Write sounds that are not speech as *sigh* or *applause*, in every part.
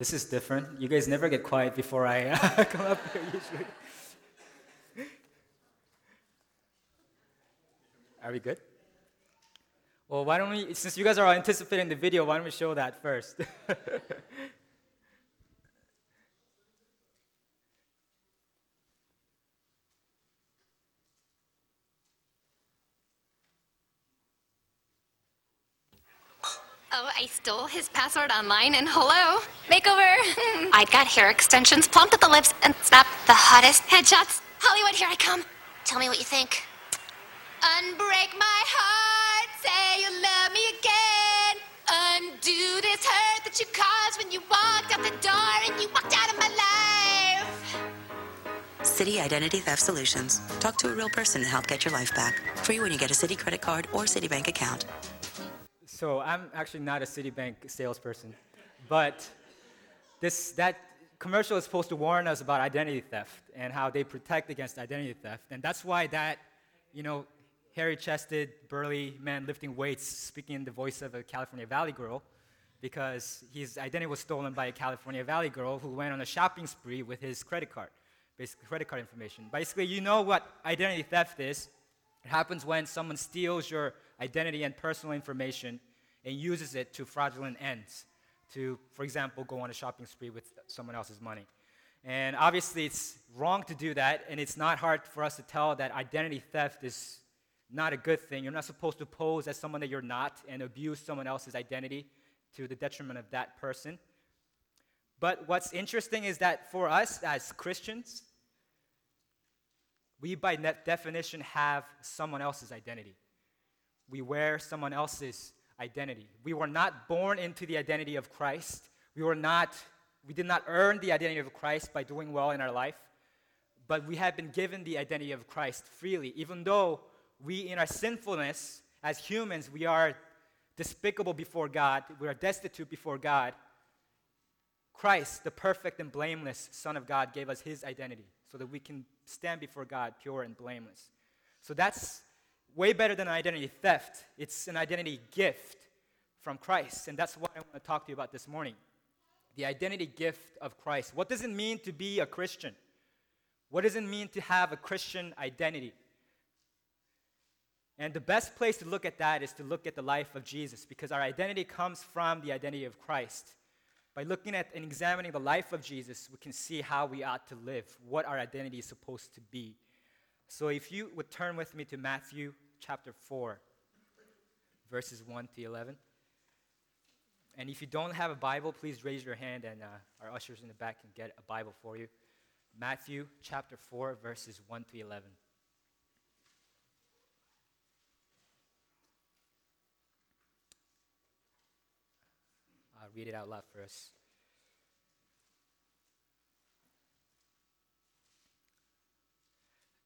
This is different. You guys never get quiet before I *laughs* uh, come up here usually. Are we good? Well, why don't we, since you guys are anticipating the video, why don't we show that first? *laughs* Oh, I stole his password online and hello, makeover. *laughs* I got hair extensions, plumped up the lips, and snapped the hottest headshots. Hollywood, here I come. Tell me what you think. Unbreak my heart, say you love me again. Undo this hurt that you caused when you walked out the door and you walked out of my life. Citi Identity Theft Solutions. Talk to a real person to help get your life back. Free when you get a Citi credit card or Citibank account. So I'm actually not a Citibank salesperson, but this that commercial is supposed to warn us about identity theft and how they protect against identity theft, and that's why that, you know, hairy-chested, burly man lifting weights, speaking in the voice of a California Valley girl, because his identity was stolen by a California Valley girl who went on a shopping spree with his credit card, basically credit card information. Basically, you know what identity theft is. It happens when someone steals your identity and personal information and uses it to fraudulent ends, to, for example, go on a shopping spree with someone else's money. And obviously, it's wrong to do that, and it's not hard for us to tell that identity theft is not a good thing. You're not supposed to pose as someone that you're not and abuse someone else's identity to the detriment of that person. But what's interesting is that for us as Christians, we by definition have someone else's identity. We wear someone else's identity. We were not born into the identity of Christ. We were not we did not earn the identity of Christ by doing well in our life, but we have been given the identity of Christ freely. Even though we in our sinfulness as humans, we are despicable before God, we are destitute before God. Christ, the perfect and blameless Son of God, gave us his identity so that we can stand before God pure and blameless. So that's way better than identity theft. It's an identity gift from Christ. And that's what I want to talk to you about this morning the identity gift of Christ. What does it mean to be a Christian? What does it mean to have a Christian identity? And the best place to look at that is to look at the life of Jesus because our identity comes from the identity of Christ. By looking at and examining the life of Jesus, we can see how we ought to live, what our identity is supposed to be. So if you would turn with me to Matthew chapter 4, verses 1 to 11. And if you don't have a Bible, please raise your hand and uh, our ushers in the back can get a Bible for you. Matthew chapter 4, verses 1 to 11. I'll read it out loud for us.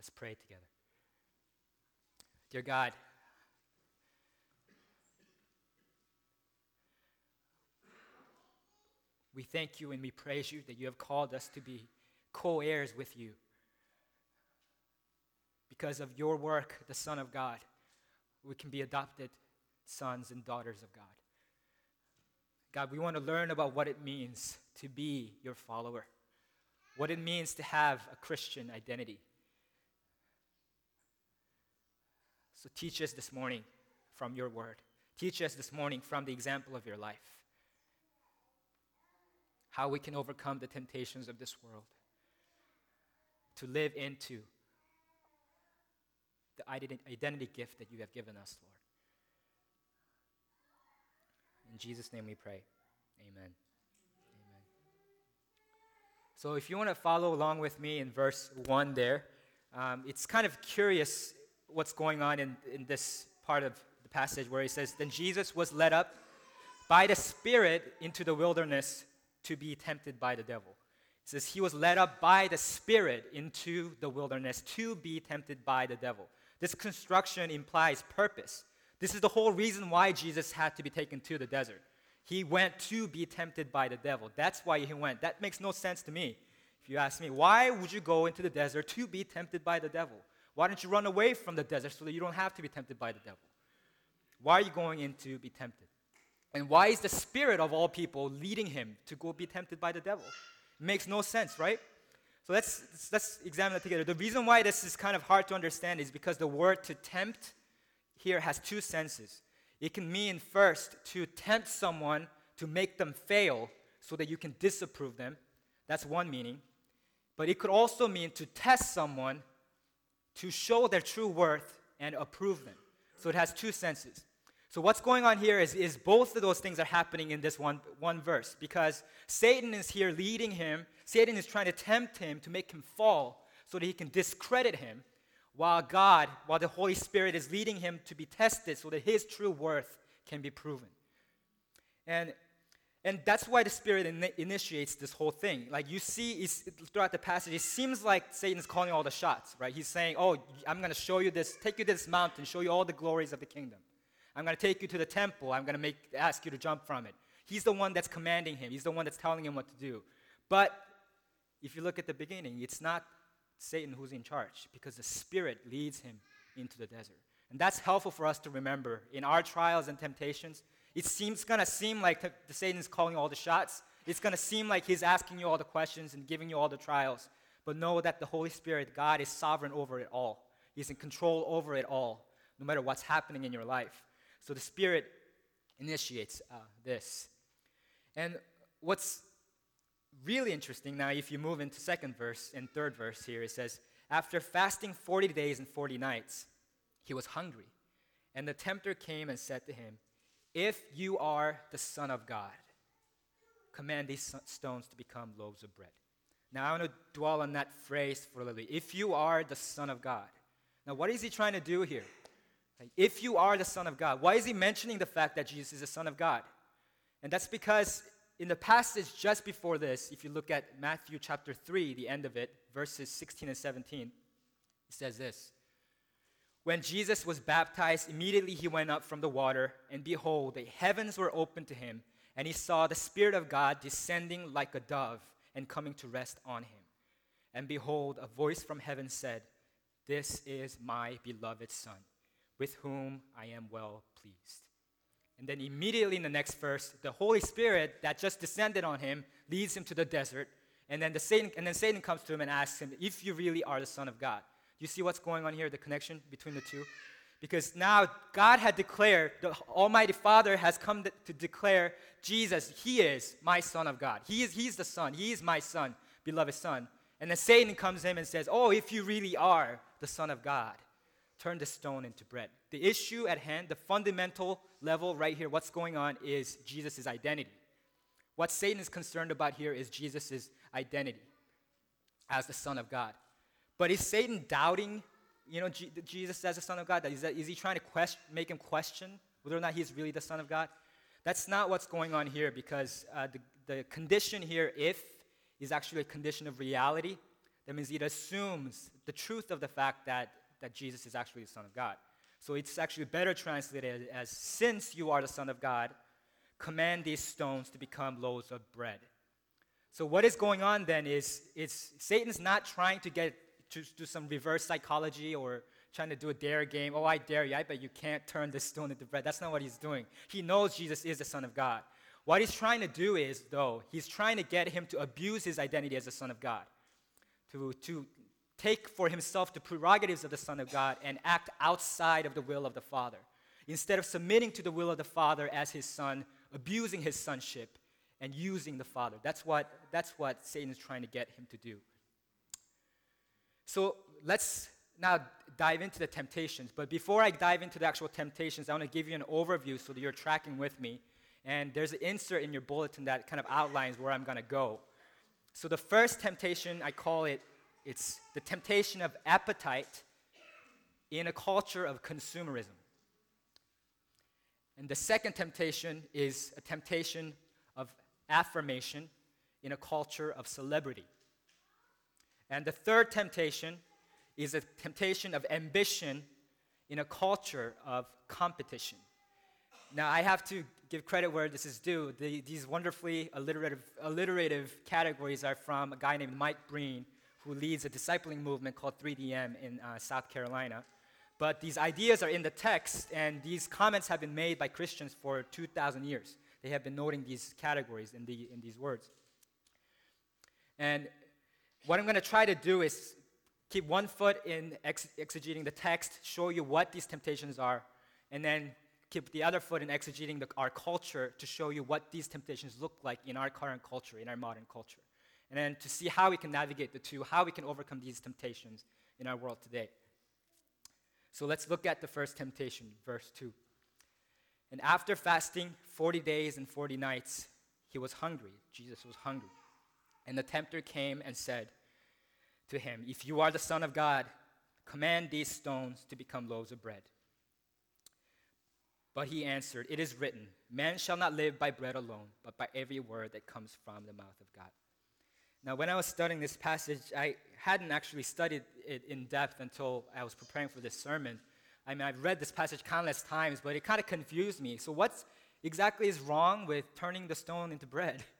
Let's pray together. Dear God, we thank you and we praise you that you have called us to be co heirs with you. Because of your work, the Son of God, we can be adopted sons and daughters of God. God, we want to learn about what it means to be your follower, what it means to have a Christian identity. So teach us this morning from your word. Teach us this morning from the example of your life how we can overcome the temptations of this world to live into the identity gift that you have given us, Lord. In Jesus' name we pray. Amen. Amen. So, if you want to follow along with me in verse 1 there, um, it's kind of curious what's going on in, in this part of the passage where he says, Then Jesus was led up by the Spirit into the wilderness to be tempted by the devil. It says, He was led up by the Spirit into the wilderness to be tempted by the devil. This construction implies purpose. This is the whole reason why Jesus had to be taken to the desert. He went to be tempted by the devil. That's why he went. That makes no sense to me. If you ask me, why would you go into the desert to be tempted by the devil? Why don't you run away from the desert so that you don't have to be tempted by the devil? Why are you going in to be tempted? And why is the spirit of all people leading him to go be tempted by the devil? It makes no sense, right? So let's, let's examine that together. The reason why this is kind of hard to understand is because the word to tempt here has two senses. It can mean first to tempt someone to make them fail so that you can disapprove them. That's one meaning. But it could also mean to test someone to show their true worth and approve them. So it has two senses. So what's going on here is, is both of those things are happening in this one, one verse because Satan is here leading him. Satan is trying to tempt him to make him fall so that he can discredit him while God, while the Holy Spirit is leading him to be tested so that his true worth can be proven. And, and that's why the Spirit in, initiates this whole thing. Like you see throughout the passage, it seems like Satan's calling all the shots, right? He's saying, Oh, I'm going to show you this, take you to this mountain, show you all the glories of the kingdom. I'm going to take you to the temple. I'm going to make, ask you to jump from it. He's the one that's commanding him, he's the one that's telling him what to do. But if you look at the beginning, it's not Satan who's in charge because the Spirit leads him into the desert. And that's helpful for us to remember in our trials and temptations. It seems to seem like the, the Satan is calling all the shots. It's to seem like he's asking you all the questions and giving you all the trials. But know that the Holy Spirit, God, is sovereign over it all. He's in control over it all, no matter what's happening in your life. So the Spirit initiates uh, this. And what's really interesting now, if you move into second verse and third verse here, it says, After fasting 40 days and 40 nights, he was hungry. And the tempter came and said to him, If you are the Son of God, command these stones to become loaves of bread. Now, I want to dwell on that phrase for a little bit. If you are the Son of God. Now, what is he trying to do here? Like, if you are the Son of God, why is he mentioning the fact that Jesus is the Son of God? And that's because in the passage just before this, if you look at Matthew chapter 3, the end of it, verses 16 and 17, it says this When Jesus was baptized, immediately he went up from the water, and behold, the heavens were opened to him, and he saw the Spirit of God descending like a dove and coming to rest on him. And behold, a voice from heaven said, This is my beloved Son with whom I am well pleased. And then immediately in the next verse, the Holy Spirit that just descended on him leads him to the desert. And then, the Satan, and then Satan comes to him and asks him, If you really are the Son of God. You see what's going on here, the connection between the two? Because now God had declared, the Almighty Father has come to, to declare Jesus, He is my Son of God. He is, He's the Son. He is my Son, beloved Son. And then Satan comes in and says, Oh, if you really are the Son of God, turn the stone into bread. The issue at hand, the fundamental level right here, what's going on is Jesus' identity. What Satan is concerned about here is Jesus' identity as the Son of God. But is Satan doubting, you know, G- Jesus as the Son of God? Is, that, is he trying to make him question whether or not he's really the Son of God? That's not what's going on here because uh, the, the condition here, if, is actually a condition of reality. That means it assumes the truth of the fact that that Jesus is actually the Son of God. So it's actually better translated as since you are the Son of God, command these stones to become loaves of bread. So what is going on then is, is Satan's not trying to get to do some reverse psychology or trying to do a dare game. Oh, I dare you. I bet you can't turn this stone into bread. That's not what he's doing. He knows Jesus is the Son of God. What he's trying to do is, though, he's trying to get him to abuse his identity as the Son of God, to, to take for himself the prerogatives of the Son of God and act outside of the will of the Father. Instead of submitting to the will of the Father as his Son, abusing his sonship and using the Father. That's what, that's what Satan is trying to get him to do. So let's now dive into the temptations. But before I dive into the actual temptations, I want to give you an overview so that you're tracking with me. And there's an insert in your bulletin that kind of outlines where I'm going to go. So the first temptation, I call it, it's the temptation of appetite in a culture of consumerism. And the second temptation is a temptation of affirmation in a culture of celebrity. And the third temptation is a temptation of ambition in a culture of competition. Now, I have to give credit where this is due. The, these wonderfully alliterative, alliterative categories are from a guy named Mike Breen, who leads a discipling movement called 3DM in uh, South Carolina. But these ideas are in the text, and these comments have been made by Christians for 2,000 years. They have been noting these categories in, the, in these words. And what I'm going to try to do is keep one foot in ex- exegeting the text, show you what these temptations are, and then keep the other foot in exegeting the, our culture to show you what these temptations look like in our current culture, in our modern culture. And then to see how we can navigate the two, how we can overcome these temptations in our world today. So let's look at the first temptation, verse 2. And after fasting 40 days and 40 nights, he was hungry. Jesus was hungry. And the tempter came and said to him, If you are the Son of God, command these stones to become loaves of bread. But he answered, It is written, Man shall not live by bread alone, but by every word that comes from the mouth of God. Now, when I was studying this passage, I hadn't actually studied it in depth until I was preparing for this sermon. I mean, I've read this passage countless times, but it kind of confused me. So, what exactly is wrong with turning the stone into bread? *laughs*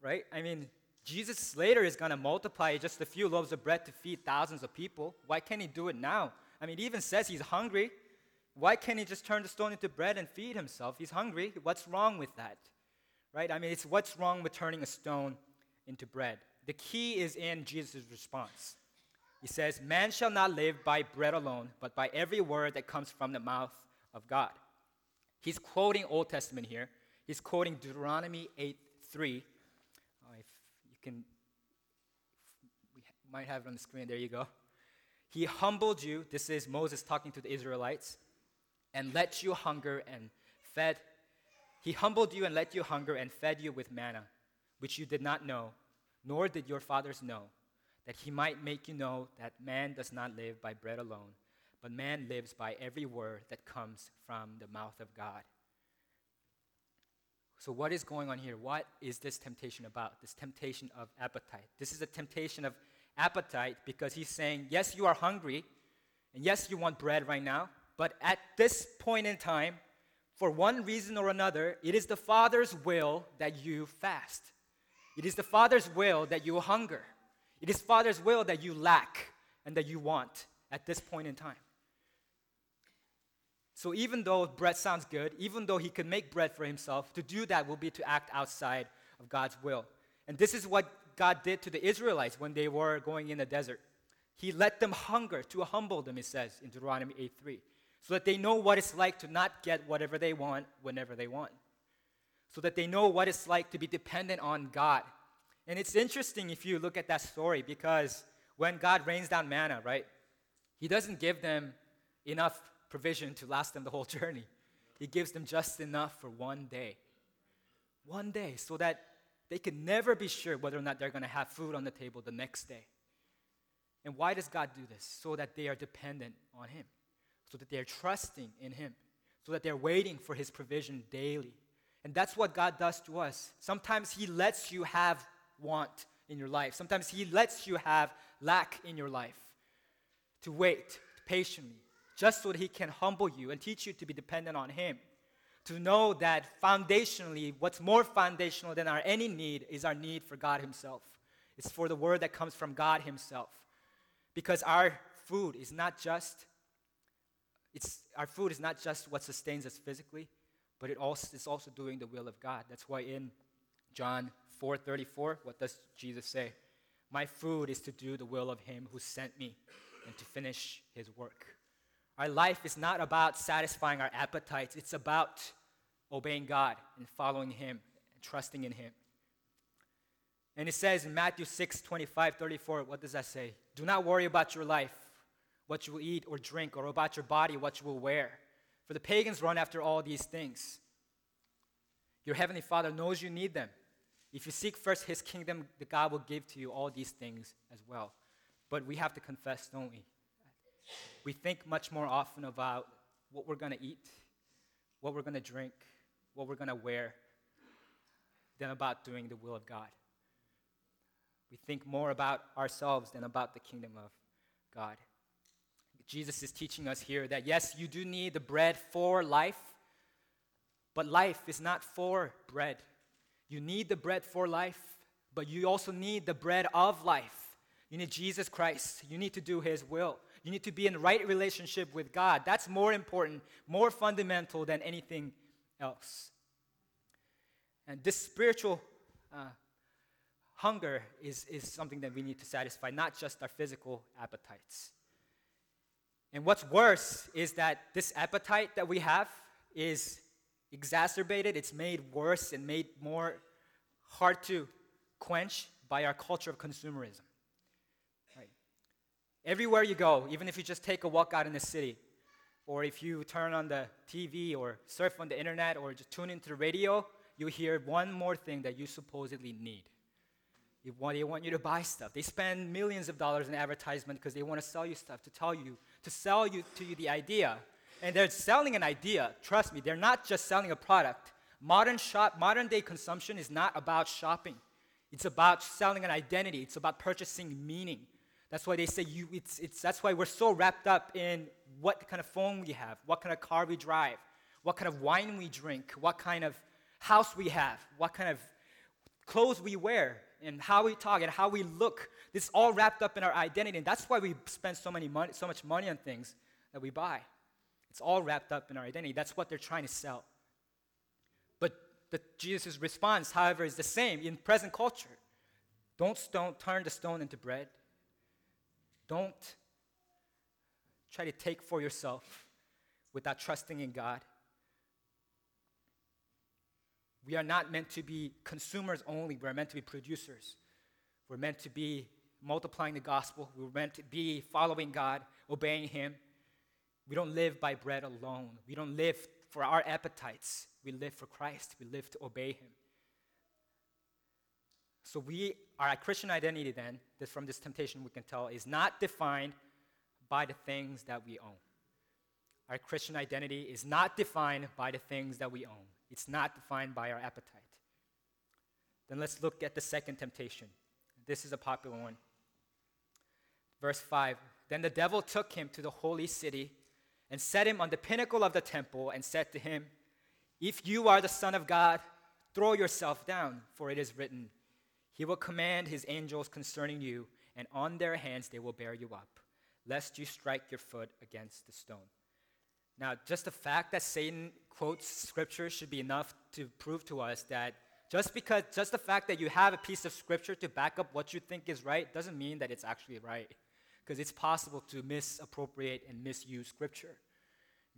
Right? I mean, Jesus later is going to multiply just a few loaves of bread to feed thousands of people. Why can't he do it now? I mean, he even says he's hungry. Why can't he just turn the stone into bread and feed himself? He's hungry. What's wrong with that? Right? I mean, it's what's wrong with turning a stone into bread. The key is in Jesus' response. He says, Man shall not live by bread alone, but by every word that comes from the mouth of God. He's quoting Old Testament here. He's quoting Deuteronomy 8 3. Can, we might have it on the screen. There you go. He humbled you. This is Moses talking to the Israelites, and let you hunger and fed. He humbled you and let you hunger and fed you with manna, which you did not know, nor did your fathers know that he might make you know that man does not live by bread alone, but man lives by every word that comes from the mouth of God. So, what is going on here? What is this temptation about? This temptation of appetite. This is a temptation of appetite because he's saying, yes, you are hungry, and yes, you want bread right now, but at this point in time, for one reason or another, it is the Father's will that you fast. It is the Father's will that you hunger. It is Father's will that you lack and that you want at this point in time. So even though bread sounds good, even though he could make bread for himself, to do that will be to act outside of God's will. And this is what God did to the Israelites when they were going in the desert. He let them hunger to humble them, it says in Deuteronomy 8 3, so that they know what it's like to not get whatever they want whenever they want. So that they know what it's like to be dependent on God and it's interesting if you look at that story because when God rains down manna, right, He doesn't give them enough provision to last them the whole *laughs* journey. He gives them just enough for one day. One day, so that they can never be sure whether or not they're going to have food on the table the next day. And why does God do this? So that they are dependent on Him, so that they are trusting in Him, so that they're waiting for His provision daily. And that's what God does to us. Sometimes He lets you have want in your life. Sometimes He lets you have lack in your life to wait patiently, just so that He can humble you and teach you to be dependent on Him, to know that foundationally, what's more foundational than our any need is our need for God Himself. It's for the word that comes from God Himself. Because our food is not just it's, our food is not just what sustains us physically, but it also is also doing the will of God. That's why in John 4:34, what does Jesus say? My food is to do the will of him who sent me and to finish his work. Our life is not about satisfying our appetites, it's about obeying God and following him and trusting in him. And it says in Matthew 6, 25, 34, what does that say? Do not worry about your life, what you will eat or drink, or about your body, what you will wear. For the pagans run after all these things. Your heavenly Father knows you need them. If you seek first his kingdom, the God will give to you all these things as well. But we have to confess, don't we? We think much more often about what we're going to eat, what we're going to drink, what we're going to wear, than about doing the will of God. We think more about ourselves than about the kingdom of God. Jesus is teaching us here that yes, you do need the bread for life, but life is not for bread. You need the bread for life, but you also need the bread of life. You need Jesus Christ. You need to do His will. You need to be in right relationship with God. That's more important, more fundamental than anything else. And this spiritual uh, hunger is, is something that we need to satisfy, not just our physical appetites. And what's worse is that this appetite that we have is exacerbated, it's made worse and made more hard to quench by our culture of consumerism. Everywhere you go, even if you just take a walk out in the city, or if you turn on the TV or surf on the internet or just tune into the radio, you hear one more thing that you supposedly need. Want, they want you to buy stuff. They spend millions of dollars in advertisement because they want to sell you stuff, to tell you, to sell you to you the idea and they're selling an idea. Trust me, they're not just selling a product. Modern shop, modern day consumption is not about shopping. It's about selling an identity. It's about purchasing meaning. That's why they say you. It's, it's that's why we're so wrapped up in what kind of phone we have, what kind of car we drive, what kind of wine we drink, what kind of house we have, what kind of clothes we wear, and how we talk and how we look. This all wrapped up in our identity, and that's why we spend so many money, so much money on things that we buy. It's all wrapped up in our identity. That's what they're trying to sell. But the, Jesus' response, however, is the same in present culture. Don't stone, turn the stone into bread. Don't try to take for yourself without trusting in God. We are not meant to be consumers only, we're meant to be producers. We're meant to be multiplying the gospel, we're meant to be following God, obeying Him. We don't live by bread alone. We don't live for our appetites. We live for Christ. We live to obey Him. So we, our Christian identity then, that from this temptation we can tell, is not defined by the things that we own. Our Christian identity is not defined by the things that we own. It's not defined by our appetite. Then let's look at the second temptation. This is a popular one. Verse 5 Then the devil took him to the holy city and set him on the pinnacle of the temple and said to him, If you are the Son of God, throw yourself down, for it is written, He will command His angels concerning you, and on their hands they will bear you up, lest you strike your foot against the stone. Now, just the fact that Satan quotes scripture should be enough to prove to us that just because, just the fact that you have a piece of scripture to back up what you think is right doesn't mean that it's actually right because it's possible to misappropriate and misuse scripture.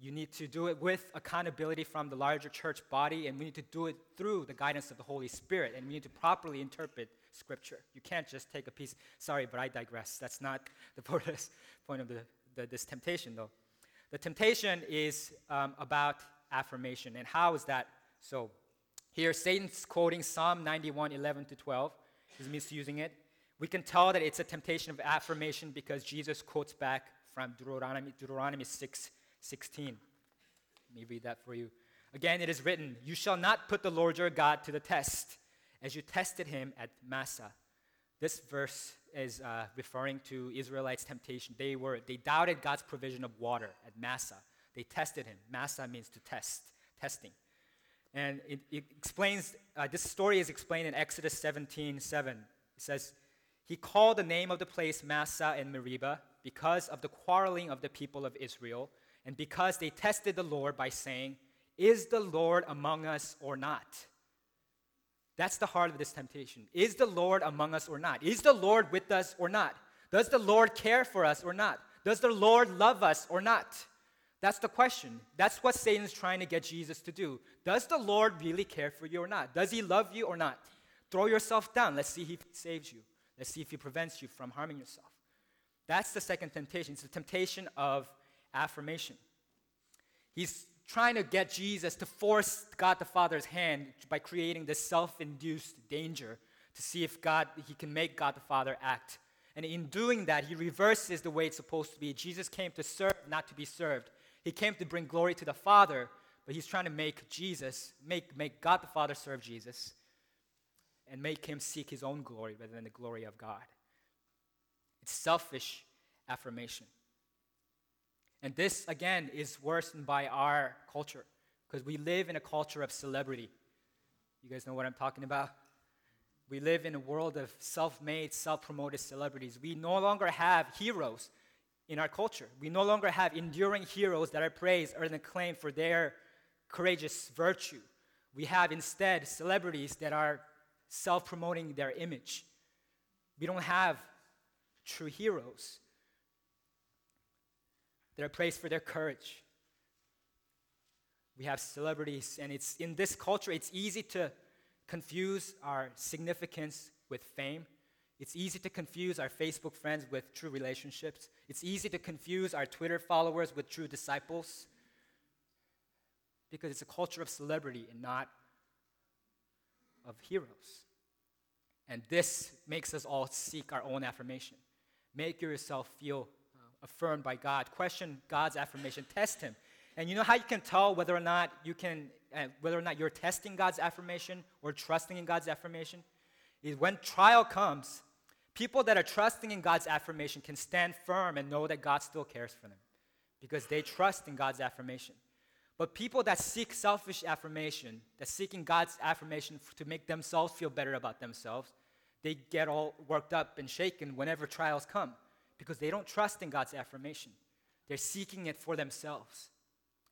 You need to do it with accountability from the larger church body, and we need to do it through the guidance of the Holy Spirit, and we need to properly interpret scripture. You can't just take a piece. Sorry, but I digress. That's not *laughs* the point of the, the, this temptation, though. The temptation is um, about affirmation, and how is that so? Here, Satan's quoting Psalm 91, 11 to 12. He's misusing it. We can tell that it's a temptation of affirmation because Jesus quotes back from Deuteronomy, Deuteronomy 6 16. Let me read that for you. Again, it is written, You shall not put the Lord your God to the test, as you tested him at Massah. This verse is uh, referring to Israelites' temptation. They, were, they doubted God's provision of water at Massah. They tested him. Massah means to test, testing. And it, it explains, uh, this story is explained in Exodus 17 7. It says, He called the name of the place Massah and Meribah because of the quarreling of the people of Israel, and because they tested the Lord by saying, Is the Lord among us or not? That's the heart of this temptation. Is the Lord among us or not? Is the Lord with us or not? Does the Lord care for us or not? Does the Lord love us or not? That's the question. That's what Satan's trying to get Jesus to do. Does the Lord really care for you or not? Does he love you or not? Throw yourself down. Let's see if he saves you. Let's see if he prevents you from harming yourself. That's the second temptation. It's the temptation of affirmation. He's trying to get Jesus to force God the Father's hand by creating this self-induced danger to see if God he can make God the Father act. And in doing that, he reverses the way it's supposed to be. Jesus came to serve, not to be served. He came to bring glory to the Father, but he's trying to make Jesus, make, make God the Father serve Jesus and make him seek his own glory rather than the glory of God. It's selfish affirmation. And this, again, is worsened by our culture because we live in a culture of celebrity. You guys know what I'm talking about? We live in a world of self made, self promoted celebrities. We no longer have heroes in our culture. We no longer have enduring heroes that are praised or acclaimed for their courageous virtue. We have instead celebrities that are self promoting their image. We don't have true heroes. They're praised for their courage. We have celebrities, and it's in this culture, it's easy to confuse our significance with fame. It's easy to confuse our Facebook friends with true relationships. It's easy to confuse our Twitter followers with true disciples because it's a culture of celebrity and not of heroes. And this makes us all seek our own affirmation. Make yourself feel affirmed by God. Question God's affirmation. Test Him. And you know how you can tell whether or not you can, uh, whether or not you're testing God's affirmation or trusting in God's affirmation, is when trial comes, People that are trusting in God's affirmation can stand firm and know that God still cares for them because they trust in God's affirmation. But people that seek selfish affirmation, that seeking God's affirmation to make themselves feel better about themselves, they get all worked up and shaken whenever trials come because they don't trust in God's affirmation. They're seeking it for themselves.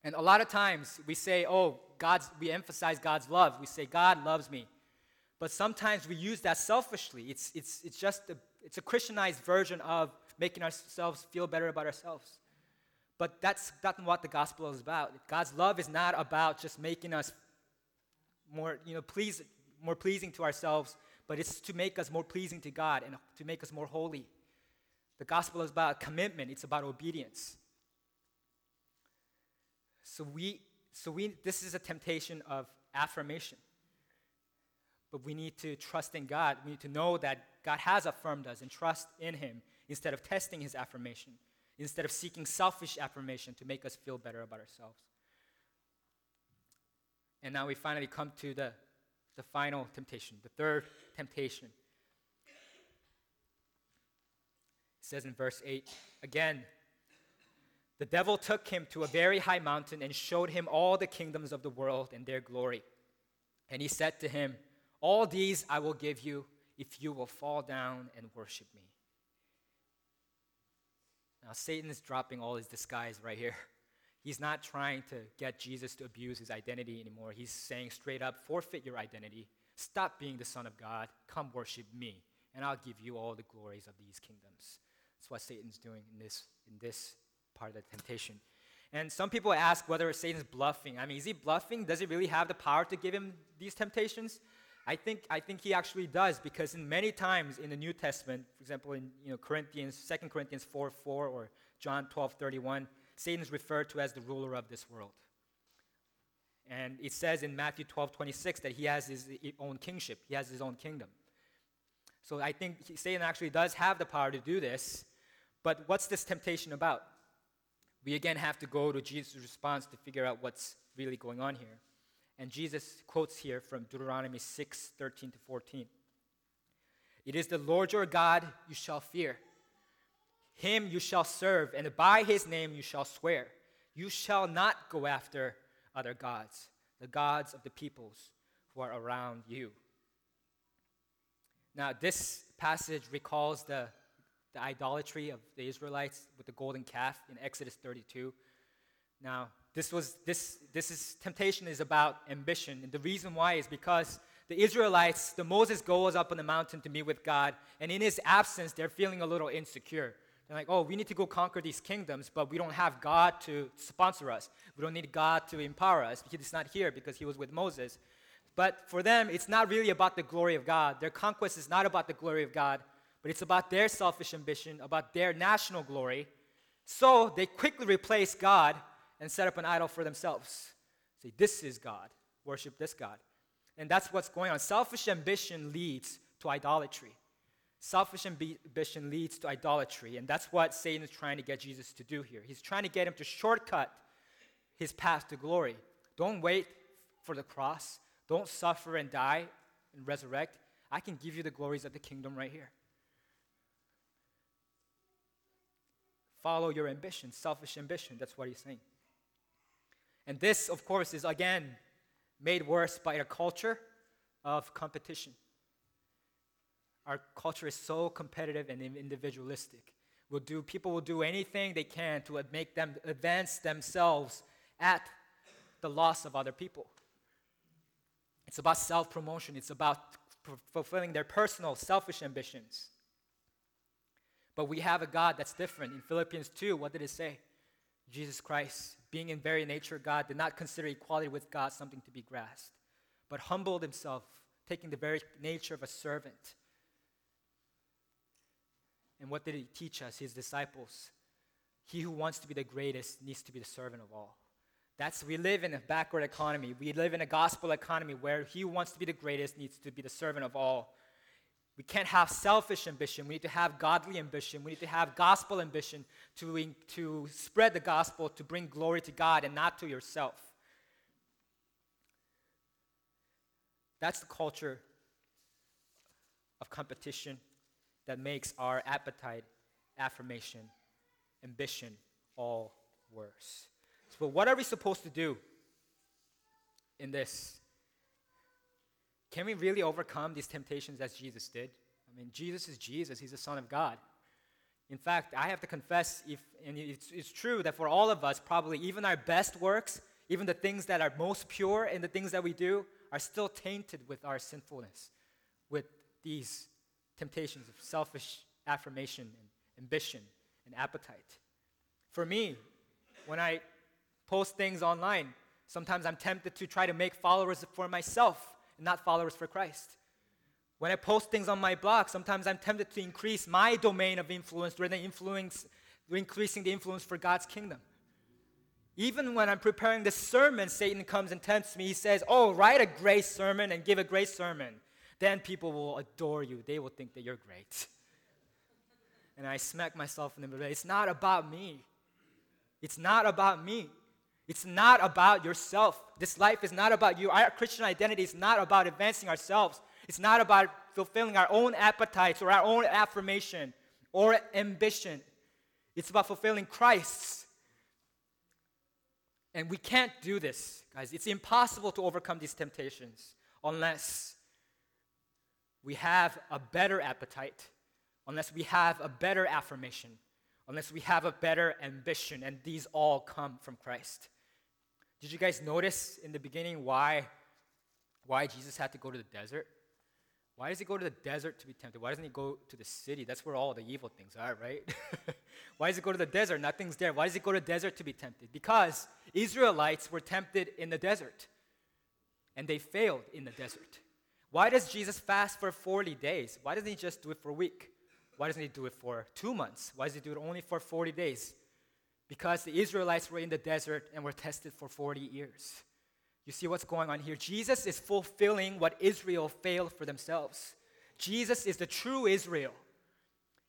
And a lot of times we say, oh, God's, we emphasize God's love. We say, God loves me. But sometimes we use that selfishly. It's, it's, it's just a, it's a Christianized version of making ourselves feel better about ourselves. But that's not what the gospel is about. God's love is not about just making us more, you know, please, more pleasing to ourselves, but it's to make us more pleasing to God and to make us more holy. The gospel is about commitment, it's about obedience. So we so we this is a temptation of affirmation. But we need to trust in God. We need to know that God has affirmed us and trust in Him instead of testing His affirmation, instead of seeking selfish affirmation to make us feel better about ourselves. And now we finally come to the, the final temptation, the third temptation. It says in verse 8 again, the devil took him to a very high mountain and showed him all the kingdoms of the world and their glory. And he said to him, all these I will give you if you will fall down and worship me. Now, Satan is dropping all his disguise right here. *laughs* He's not trying to get Jesus to abuse his identity anymore. He's saying straight up, forfeit your identity. Stop being the Son of God. Come worship me, and I'll give you all the glories of these kingdoms. That's what Satan's doing in this, in this part of the temptation. And some people ask whether Satan's bluffing. I mean, is he bluffing? Does he really have the power to give him these temptations? I think, I think he actually does because in many times in the New Testament, for example, in you know, Corinthians, 2 Corinthians 4 4 or John 12 31, Satan is referred to as the ruler of this world. And it says in Matthew 12 26 that he has his own kingship, he has his own kingdom. So I think Satan actually does have the power to do this. But what's this temptation about? We again have to go to Jesus' response to figure out what's really going on here. And Jesus quotes here from Deuteronomy 6 13 to 14. It is the Lord your God you shall fear. Him you shall serve, and by his name you shall swear. You shall not go after other gods. the gods of the peoples who are around you. Now, this passage recalls the, the idolatry of the Israelites with the golden calf in Exodus 32. Now, this was this this is temptation is about ambition, and the reason why is because the Israelites, the Moses goes up on the mountain to meet with God, and in his absence, they're feeling a little insecure. They're like, oh, we need to go conquer these kingdoms, but we don't have God to sponsor us. We don't need God to empower us. He's not here because he was with Moses. But for them, it's not really about the glory of God. Their conquest is not about the glory of God, but it's about their selfish ambition, about their national glory. So they quickly replace God and set up an idol for themselves. Say, this is God. Worship this God. And that's what's going on. Selfish ambition leads to idolatry. Selfish ambition leads to idolatry. And that's what Satan is trying to get Jesus to do here. He's trying to get him to shortcut his path to glory. Don't wait for the cross. Don't suffer and die and resurrect. I can give you the glories of the kingdom right here. Follow your ambition, selfish ambition. That's what he's saying. And this, of course, is again made worse by a culture of competition. Our culture is so competitive and individualistic. Will do, people will do anything they can to make them advance themselves at the loss of other people. It's about self promotion, it's about fulfilling their personal, selfish ambitions. But we have a God that's different. In Philippians 2, what did it say? Jesus Christ, being in very nature God, did not consider equality with God something to be grasped, but humbled himself, taking the very nature of a servant. And what did he teach us, his disciples? He who wants to be the greatest needs to be the servant of all. That's we live in a backward economy. We live in a gospel economy where he who wants to be the greatest needs to be the servant of all. We can't have selfish ambition. We need to have godly ambition. We need to have gospel ambition to, to spread the gospel, to bring glory to God and not to yourself. That's the culture of competition that makes our appetite, affirmation, ambition all worse. So, what are we supposed to do in this? Can we really overcome these temptations as Jesus did? I mean, Jesus is Jesus, He's the Son of God. In fact, I have to confess, if, and it's, it's true that for all of us, probably even our best works, even the things that are most pure and the things that we do, are still tainted with our sinfulness, with these temptations of selfish affirmation and ambition and appetite. For me, when I post things online, sometimes I'm tempted to try to make followers for myself not followers for Christ. When I post things on my blog, sometimes I'm tempted to increase my domain of influence rather than influence, increasing the influence for God's kingdom. Even when I'm preparing the sermon, Satan comes and tempts me. He says, Oh, write a great sermon and give a great sermon. Then people will adore you. They will think that you're great. And I smack myself in the middle. It's not about me. It's not about me. It's not about yourself. This life is not about you. Our Christian identity is not about advancing ourselves. It's not about fulfilling our own appetites or our own affirmation or ambition. It's about fulfilling Christ's. And we can't do this, guys. It's impossible to overcome these temptations unless we have a better appetite, unless we have a better affirmation, unless we have a better ambition, and these all come from Christ. Did you guys notice in the beginning why, why Jesus had to go to the desert? Why does he go to the desert to be tempted? Why doesn't he go to the city? That's where all the evil things are, right? *laughs* Why does he go to the desert? Nothing's there. Why does he go to the desert to be tempted? Because Israelites were tempted in the desert, and they failed in the desert. Why does Jesus fast for 40 days? Why doesn't he just do it for a week? Why doesn't he do it for two months? Why does he do it only for 40 days? Because the Israelites were in the desert and were tested for 40 years. You see what's going on here? Jesus is fulfilling what Israel failed for themselves. Jesus is the true Israel.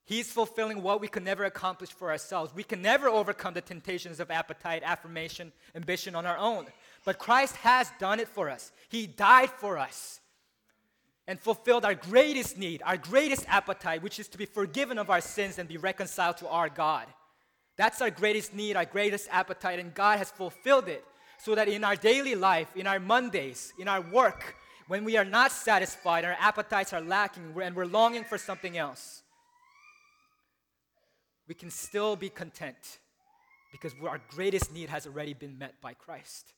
He's fulfilling what we could never accomplish for ourselves. We can never overcome the temptations of appetite, affirmation, ambition on our own. But Christ has done it for us. He died for us and fulfilled our greatest need, our greatest appetite, which is to be forgiven of our sins and be reconciled to our God. That's our greatest need, our greatest appetite, and God has fulfilled it. so that in our daily life, in our Mondays, in our work, when we are not satisfied, our appetites are lacking, and we're longing for something else, we can still be content because our greatest need has already been met by Christ.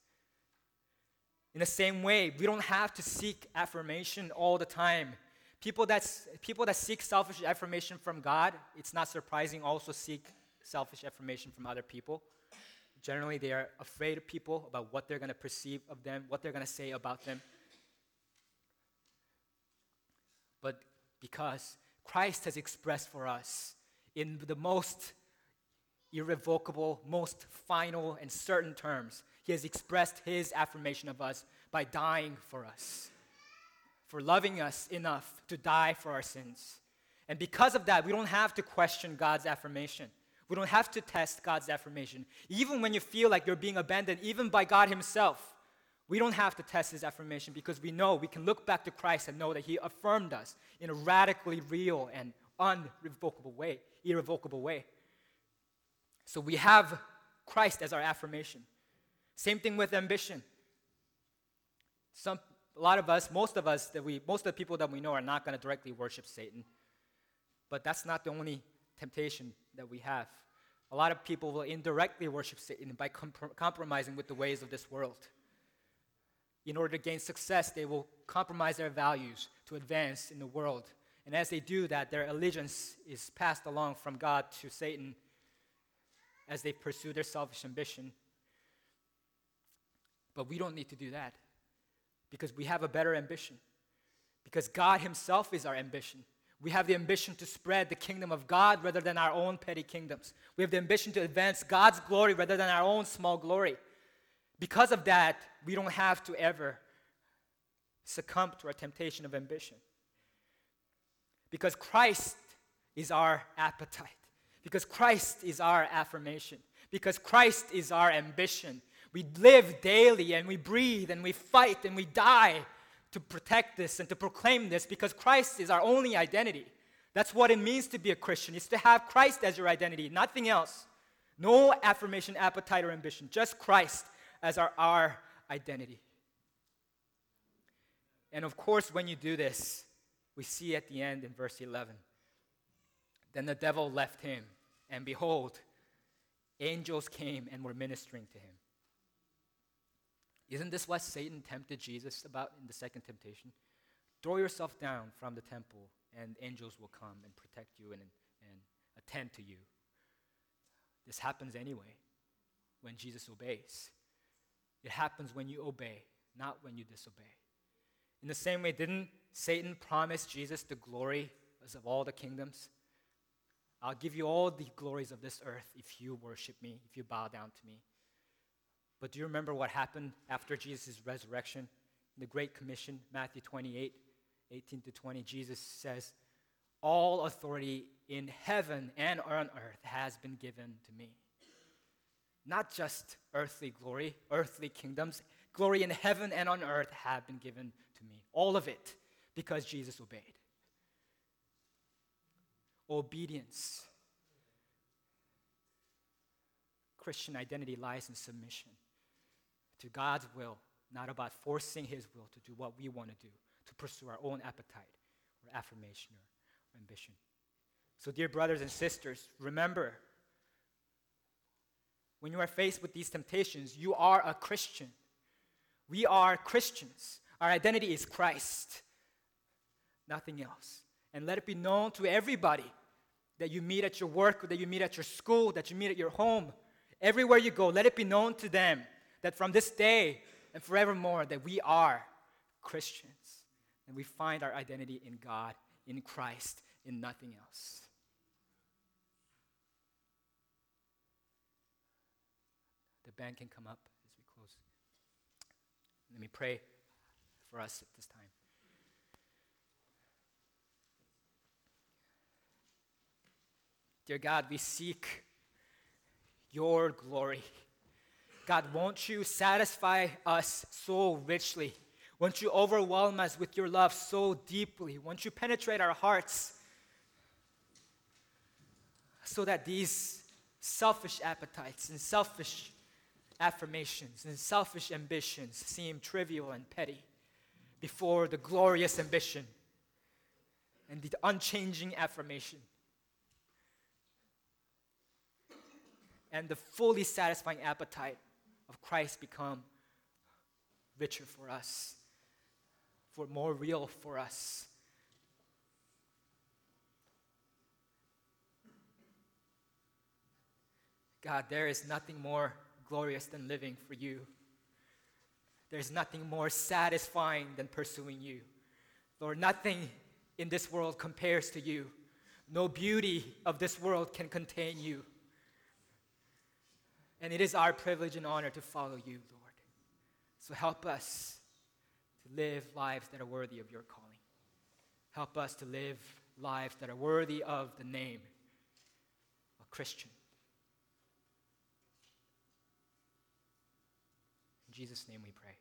In the same way, we don't have to seek affirmation all the time. People, that's, people that seek selfish affirmation from God, it's not surprising, also seek selfish affirmation from other people. Generally, they are afraid of people about what they're going to perceive of them, what they're going to say about them. But because Christ has expressed for us in the most irrevocable, most final, and certain terms, He has expressed His affirmation of us by dying for us, for loving us enough to die for our sins. And because of that, we don't have to question God's affirmation. We don't have to test God's affirmation. Even when you feel like you're being abandoned, even by God Himself, we don't have to test His affirmation because we know we can look back to Christ and know that He affirmed us in a radically real and unrevocable way, irrevocable way. So we have Christ as our affirmation. Same thing with ambition. Some, a lot of us, most of us, that we, most of the people that we know are not going to directly worship Satan. But that's not the only temptation that we have. A lot of people will indirectly worship Satan by comp- compromising with the ways of this world. In order to gain success, they will compromise their values to advance in the world. And as they do that, their allegiance is passed along from God to Satan as they pursue their selfish ambition. But we don't need to do that because we have a better ambition. Because God Himself is our ambition. We have the ambition to spread the kingdom of God rather than our own petty kingdoms. We have the ambition to advance God's glory rather than our own small glory. Because of that, we don't have to ever succumb to our temptation of ambition. Because Christ is our appetite. Because Christ is our affirmation. Because Christ is our ambition. We live daily and we breathe and we fight and we die to protect this and to proclaim this because Christ is our only identity. That's what it means to be a Christian. It's to have Christ as your identity, nothing else. No affirmation, appetite, or ambition, just Christ as our, our identity. And of course, when you do this, we see at the end in verse 11 Then the devil left him, and behold, angels came and were ministering to him. Isn't this what Satan tempted Jesus about in the second temptation? Throw yourself down from the temple, and angels will come and protect you and, and attend to you. This happens anyway when Jesus obeys. It happens when you obey, not when you disobey. In the same way, didn't Satan promise Jesus the glory of all the kingdoms? I'll give you all the glories of this earth if you worship me, if you bow down to me. But do you remember what happened after Jesus' resurrection? The Great Commission, Matthew 28 18 to 20, Jesus says, All authority in heaven and on earth has been given to me. Not just earthly glory, earthly kingdoms, glory in heaven and on earth have been given to me. All of it because Jesus obeyed. Obedience. Christian identity lies in submission to God's will, not about forcing His will to do what we want to do, to pursue our own appetite or affirmation or ambition. So, dear brothers and sisters, remember when you are faced with these temptations, you are a Christian. We are Christians. Our identity is Christ, nothing else. And let it be known to everybody that you meet at your work, that you meet at your school, that you meet at your home. Everywhere you go, let it be known to them that from this day and forevermore that we are Christians and we find our identity in God, in Christ, in nothing else. The band can come up as we close. Let me pray for us at this time. Dear God, we seek your glory. God, won't you satisfy us so richly? Won't you overwhelm us with your love so deeply? Won't you penetrate our hearts so that these selfish appetites and selfish affirmations and selfish ambitions seem trivial and petty before the glorious ambition and the unchanging affirmation and the fully satisfying appetite of Christ become richer for us, for more real for us. God, there is nothing more glorious than living for you. There's nothing more satisfying than pursuing you. Lord, nothing in this world compares to you. No beauty of this world can contain you. And it is our privilege and honor to follow you, Lord. So help us to live lives that are worthy of your calling. Help us to live lives that are worthy of the name of Christian. In Jesus' name we pray.